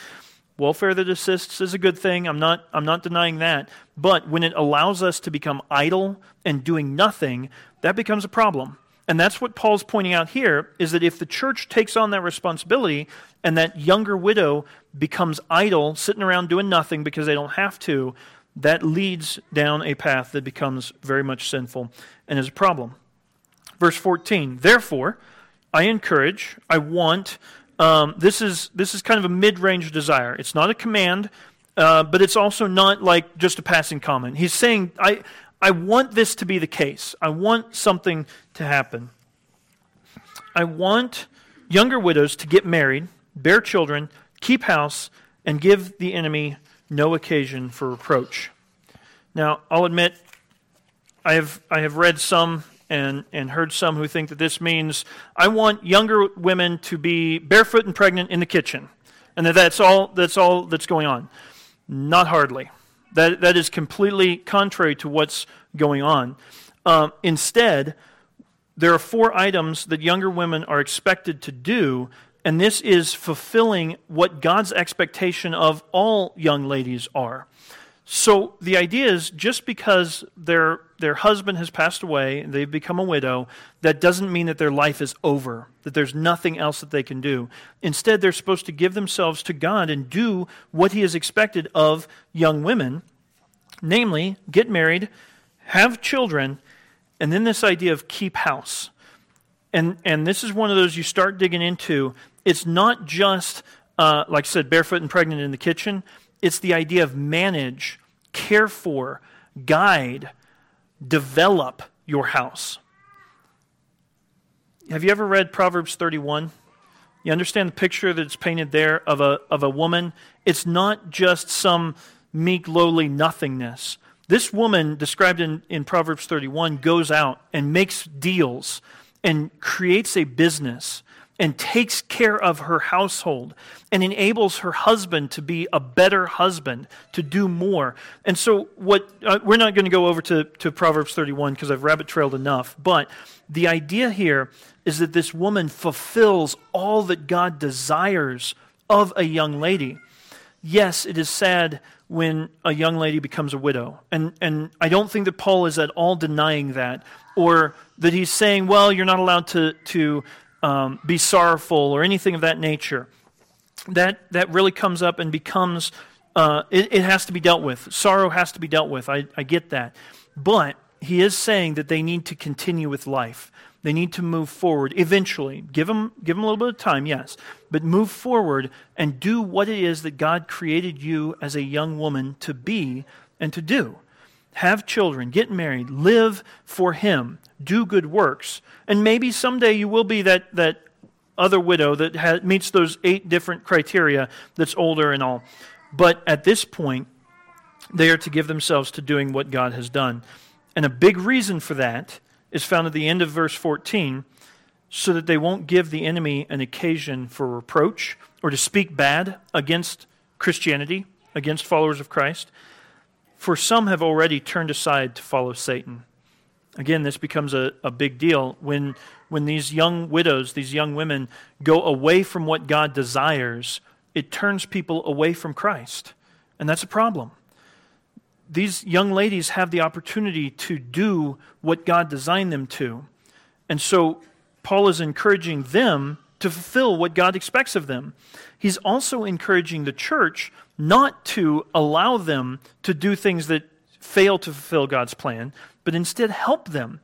Welfare that assists is a good thing. I'm not, I'm not denying that. But when it allows us to become idle and doing nothing, that becomes a problem. And that's what Paul's pointing out here is that if the church takes on that responsibility and that younger widow becomes idle, sitting around doing nothing because they don't have to, that leads down a path that becomes very much sinful and is a problem. Verse 14 Therefore, I encourage, I want um, this, is, this is kind of a mid range desire. It's not a command, uh, but it's also not like just a passing comment. He's saying, I, I want this to be the case. I want something to happen. I want younger widows to get married, bear children, keep house, and give the enemy no occasion for reproach. Now, I'll admit, I have, I have read some and, and heard some who think that this means I want younger women to be barefoot and pregnant in the kitchen, and that that's all that's, all that's going on. Not hardly. That, that is completely contrary to what's going on. Um, instead, there are four items that younger women are expected to do, and this is fulfilling what God's expectation of all young ladies are. So the idea is just because their, their husband has passed away and they've become a widow, that doesn't mean that their life is over, that there's nothing else that they can do. Instead, they're supposed to give themselves to God and do what He has expected of young women, namely, get married, have children, and then this idea of keep house. And, and this is one of those you start digging into. It's not just, uh, like I said, barefoot and pregnant in the kitchen it's the idea of manage, care for, guide, develop your house. Have you ever read Proverbs 31? You understand the picture that's painted there of a, of a woman? It's not just some meek, lowly nothingness. This woman, described in, in Proverbs 31, goes out and makes deals and creates a business and takes care of her household and enables her husband to be a better husband, to do more. And so, what uh, we're not going to go over to, to Proverbs 31 because I've rabbit trailed enough, but the idea here is that this woman fulfills all that God desires of a young lady. Yes, it is sad when a young lady becomes a widow. And, and I don't think that Paul is at all denying that or that he's saying, well, you're not allowed to, to um, be sorrowful or anything of that nature. That, that really comes up and becomes, uh, it, it, has to be dealt with. Sorrow has to be dealt with. I, I get that. But he is saying that they need to continue with life. They need to move forward eventually. Give them, give them a little bit of time, yes, but move forward and do what it is that God created you as a young woman to be and to do have children, get married, live for Him, do good works. And maybe someday you will be that, that other widow that has, meets those eight different criteria that's older and all. But at this point, they are to give themselves to doing what God has done. And a big reason for that is found at the end of verse 14 so that they won't give the enemy an occasion for reproach or to speak bad against Christianity, against followers of Christ. For some have already turned aside to follow Satan. Again, this becomes a, a big deal when, when these young widows, these young women, go away from what God desires, it turns people away from Christ. And that's a problem. These young ladies have the opportunity to do what God designed them to. And so Paul is encouraging them to fulfill what God expects of them. He's also encouraging the church not to allow them to do things that fail to fulfill God's plan, but instead help them.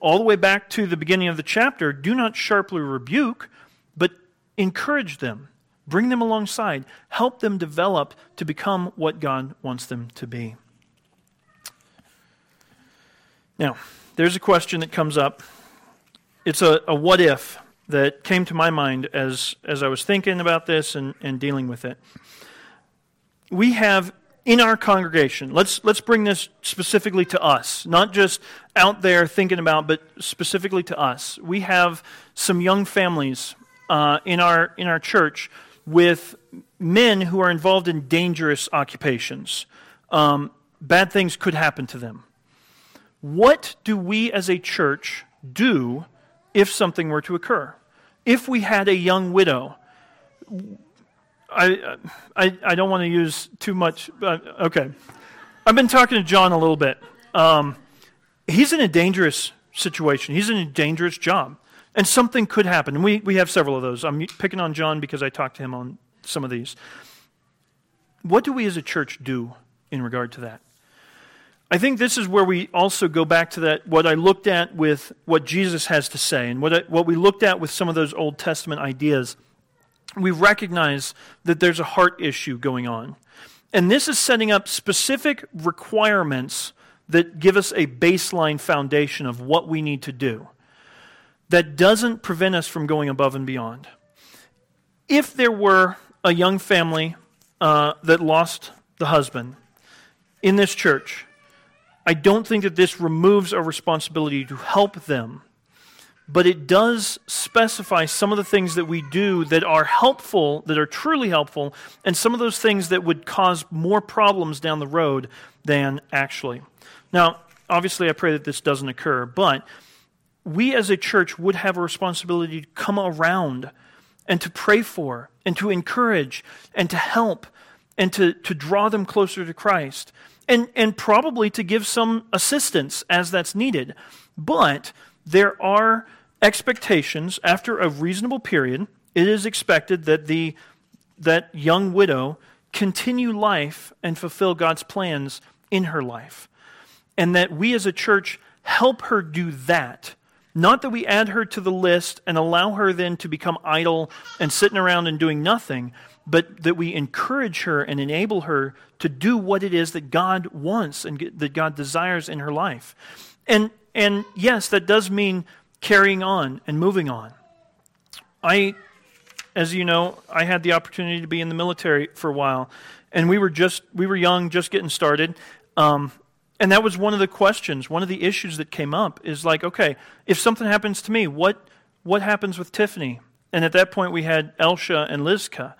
All the way back to the beginning of the chapter, do not sharply rebuke, but encourage them, bring them alongside, help them develop to become what God wants them to be. Now, there's a question that comes up. It's a, a what if that came to my mind as, as I was thinking about this and, and dealing with it we have in our congregation, let's, let's bring this specifically to us, not just out there thinking about, but specifically to us. We have some young families uh, in, our, in our church with men who are involved in dangerous occupations. Um, bad things could happen to them. What do we as a church do if something were to occur? If we had a young widow, I, I, I don't want to use too much. But, okay. I've been talking to John a little bit. Um, he's in a dangerous situation, he's in a dangerous job. And something could happen. And we, we have several of those. I'm picking on John because I talked to him on some of these. What do we as a church do in regard to that? I think this is where we also go back to that, what I looked at with what Jesus has to say, and what, I, what we looked at with some of those Old Testament ideas we recognize that there's a heart issue going on. And this is setting up specific requirements that give us a baseline foundation of what we need to do. That doesn't prevent us from going above and beyond. If there were a young family uh, that lost the husband, in this church, I don't think that this removes our responsibility to help them, but it does specify some of the things that we do that are helpful, that are truly helpful, and some of those things that would cause more problems down the road than actually. Now, obviously, I pray that this doesn't occur, but we as a church would have a responsibility to come around and to pray for and to encourage and to help and to, to draw them closer to Christ and, and probably to give some assistance as that's needed. But there are expectations after a reasonable period. It is expected that the that young widow continue life and fulfill God's plans in her life. And that we as a church help her do that. Not that we add her to the list and allow her then to become idle and sitting around and doing nothing, but that we encourage her and enable her to do what it is that God wants and that God desires in her life. And, and yes, that does mean carrying on and moving on. I, as you know, I had the opportunity to be in the military for a while, and we were just we were young, just getting started. Um, and that was one of the questions, one of the issues that came up is like, okay, if something happens to me, what what happens with Tiffany? And at that point, we had Elsha and Lizka.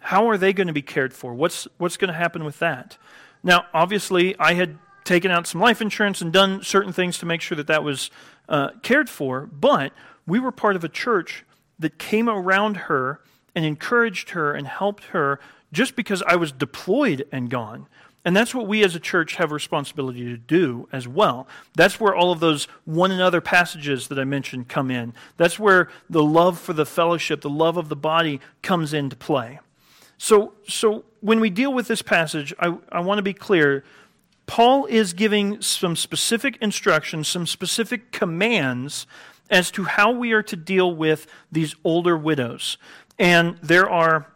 How are they going to be cared for? What's, what's going to happen with that? Now, obviously, I had taken out some life insurance and done certain things to make sure that that was uh, cared for, but we were part of a church that came around her and encouraged her and helped her just because I was deployed and gone. And that's what we as a church have a responsibility to do as well. That's where all of those one another passages that I mentioned come in. That's where the love for the fellowship, the love of the body comes into play. So, so when we deal with this passage, I, I want to be clear. Paul is giving some specific instructions, some specific commands as to how we are to deal with these older widows. And there are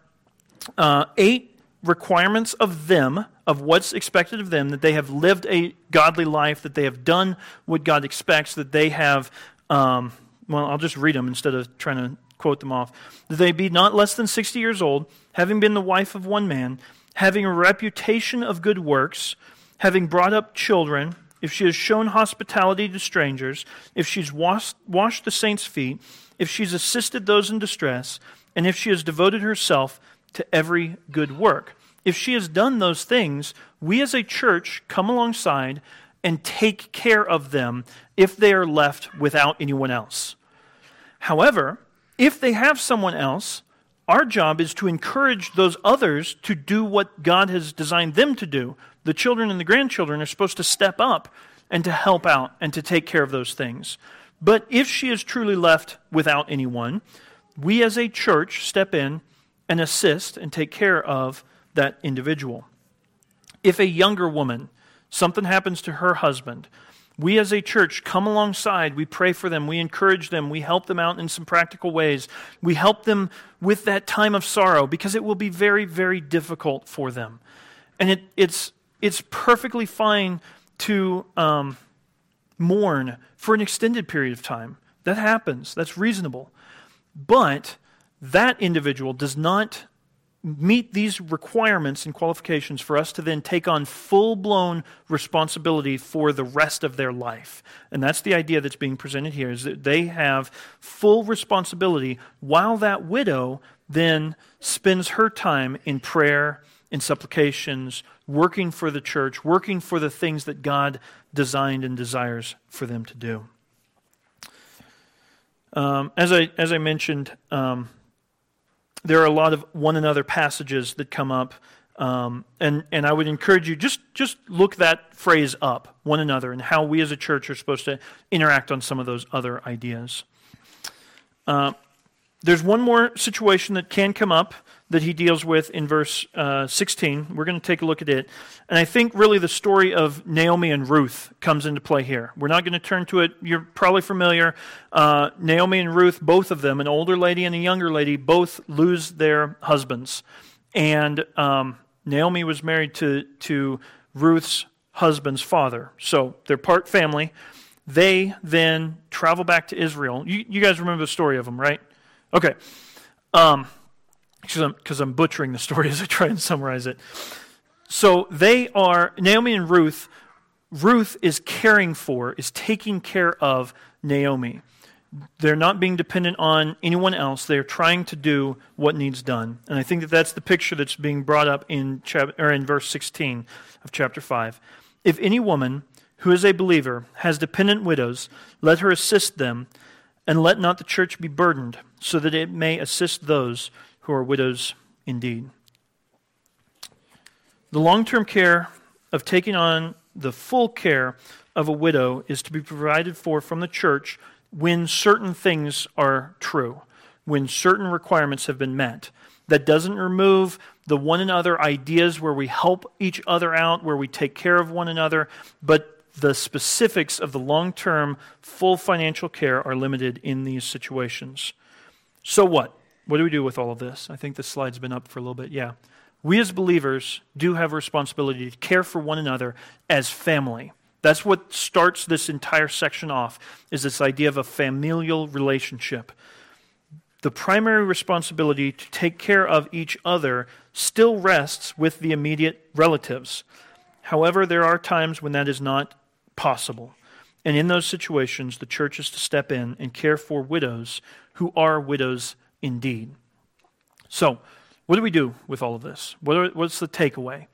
uh, eight requirements of them, of what's expected of them, that they have lived a godly life, that they have done what God expects, that they have, um, well, I'll just read them instead of trying to quote them off. That they be not less than 60 years old, having been the wife of one man, having a reputation of good works, having brought up children, if she has shown hospitality to strangers, if she's washed, washed the saints' feet, if she's assisted those in distress, and if she has devoted herself to every good work. If she has done those things, we as a church come alongside and take care of them if they are left without anyone else. However, if they have someone else, our job is to encourage those others to do what God has designed them to do. The children and the grandchildren are supposed to step up and to help out and to take care of those things. But if she is truly left without anyone, we as a church step in and assist and take care of that individual. If a younger woman, something happens to her husband, we as a church come alongside, we pray for them, we encourage them, we help them out in some practical ways. We help them with that time of sorrow because it will be very, very difficult for them. And it, it's, it's perfectly fine to um, mourn for an extended period of time. That happens, that's reasonable. But that individual does not meet these requirements and qualifications for us to then take on full blown responsibility for the rest of their life. And that's the idea that's being presented here is that they have full responsibility while that widow then spends her time in prayer, in supplications, working for the church, working for the things that God designed and desires for them to do. Um, as, I, as I mentioned, um, there are a lot of one another passages that come up. Um, and, and I would encourage you just, just look that phrase up, one another, and how we as a church are supposed to interact on some of those other ideas. Uh, there's one more situation that can come up that he deals with in verse uh, 16. We're going to take a look at it. And I think really the story of Naomi and Ruth comes into play here. We're not going to turn to it. You're probably familiar. Uh, Naomi and Ruth, both of them, an older lady and a younger lady, both lose their husbands. And um, Naomi was married to, to Ruth's husband's father. So they're part family. They then travel back to Israel. You, you guys remember the story of them, right? Okay. Um, because I'm, I'm, butchering the story as I try and summarize it. So they are, Naomi and Ruth, Ruth is caring for, is taking care of Naomi. They're not being dependent on anyone else. They're trying to do what needs done. And I think that that's the picture that's being brought up in, chap- or in verse 16 of chapter 5. If any woman who is a believer has dependent widows, let her assist them, and let not the church be burdened, so that it may assist those who are widows indeed. The long term care of taking on the full care of a widow is to be provided for from the church when certain things are true, when certain requirements have been met. That doesn't remove the one another ideas where we help each other out, where we take care of one another, but the specifics of the long term, full financial care are limited in these situations. So, what? What do we do with all of this? I think this slide's been up for a little bit. Yeah. We as believers do have a responsibility to care for one another as family. That's what starts this entire section off is this idea of a familial relationship. The primary responsibility to take care of each other still rests with the immediate relatives. However, there are times when that is not possible. And in those situations, the church is to step in and care for widows who are widows indeed. So, what do we do with all of this? What are, what's the takeaway?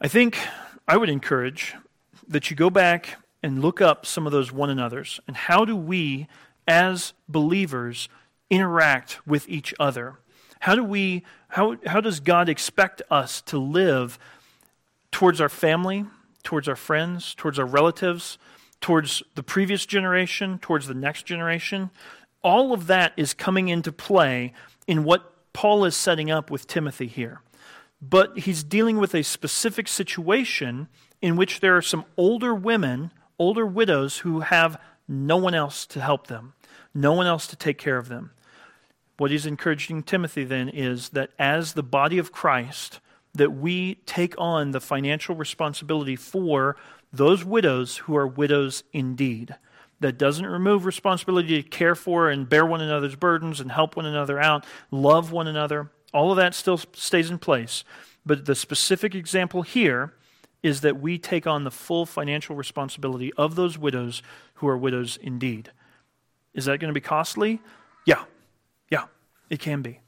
I think I would encourage that you go back and look up some of those one another's and how do we, as believers, interact with each other? How do we, how, how does God expect us to live towards our family, towards our friends, towards our relatives, towards the previous generation, towards the next generation? All of that is coming into play in what Paul is setting up with Timothy here. But he's dealing with a specific situation in which there are some older women, older widows, who have no one else to help them, no one else to take care of them. What he's encouraging Timothy then is that as the body of Christ, that we take on the financial responsibility for those widows who are widows indeed that doesn't remove responsibility to care for and bear one another's burdens and help one another out, love one another. All of that still stays in place. But the specific example here is that we take on the full financial responsibility of those widows who are widows indeed. Is that going to be costly? Yeah. Yeah, it can be.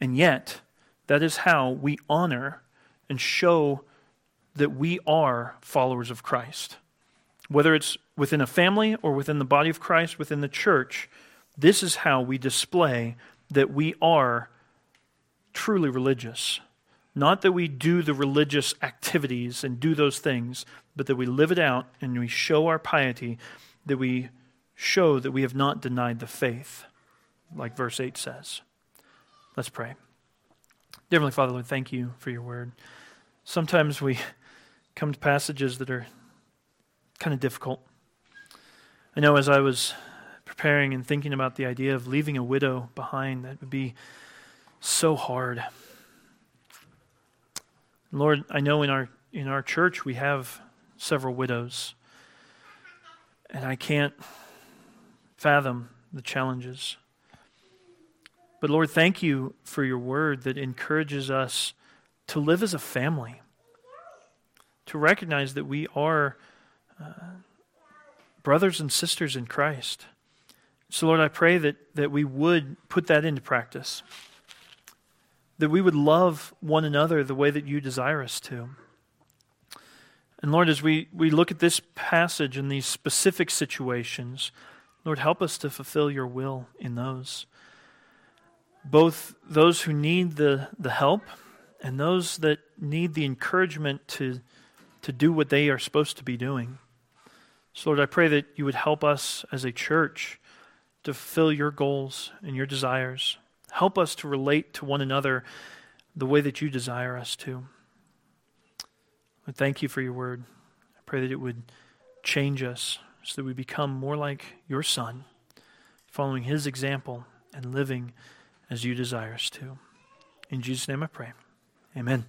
And yet, that is how we honor and show that we are followers of Christ. Whether it's within a family or within the body of Christ, within the church, this is how we display that we are truly religious. Not that we do the religious activities and do those things, but that we live it out and we show our piety, that we show that we have not denied the faith, like verse 8 says. Let's pray. Dear Heavenly Father, Lord, thank you for your word. Sometimes we come to passages that are kind of difficult. I know as I was preparing and thinking about the idea of leaving a widow behind, that would be so hard. Lord, I know in our in our church we have several widows, and I can't fathom the challenges. But Lord, thank you for your word that encourages us to live as a family, to recognize that we are brothers and sisters in Christ. So, Lord, I pray that, that we would put that into practice, that we would love one another the way that you desire us to. And Lord, as we, we look at this passage and these specific situations, Lord, help us to fulfill your will in those. Both those who need the, the help and those that need the encouragement to, to do what they are supposed to be doing. So, Lord, I pray that you would help us as a church to fulfill your goals and your desires. Help us to relate to one another the way that you desire us to. I thank you for your word. I pray that it would change us so that we become more like your Son, following his example and living as you desire us to. In Jesus' name I pray. Amen.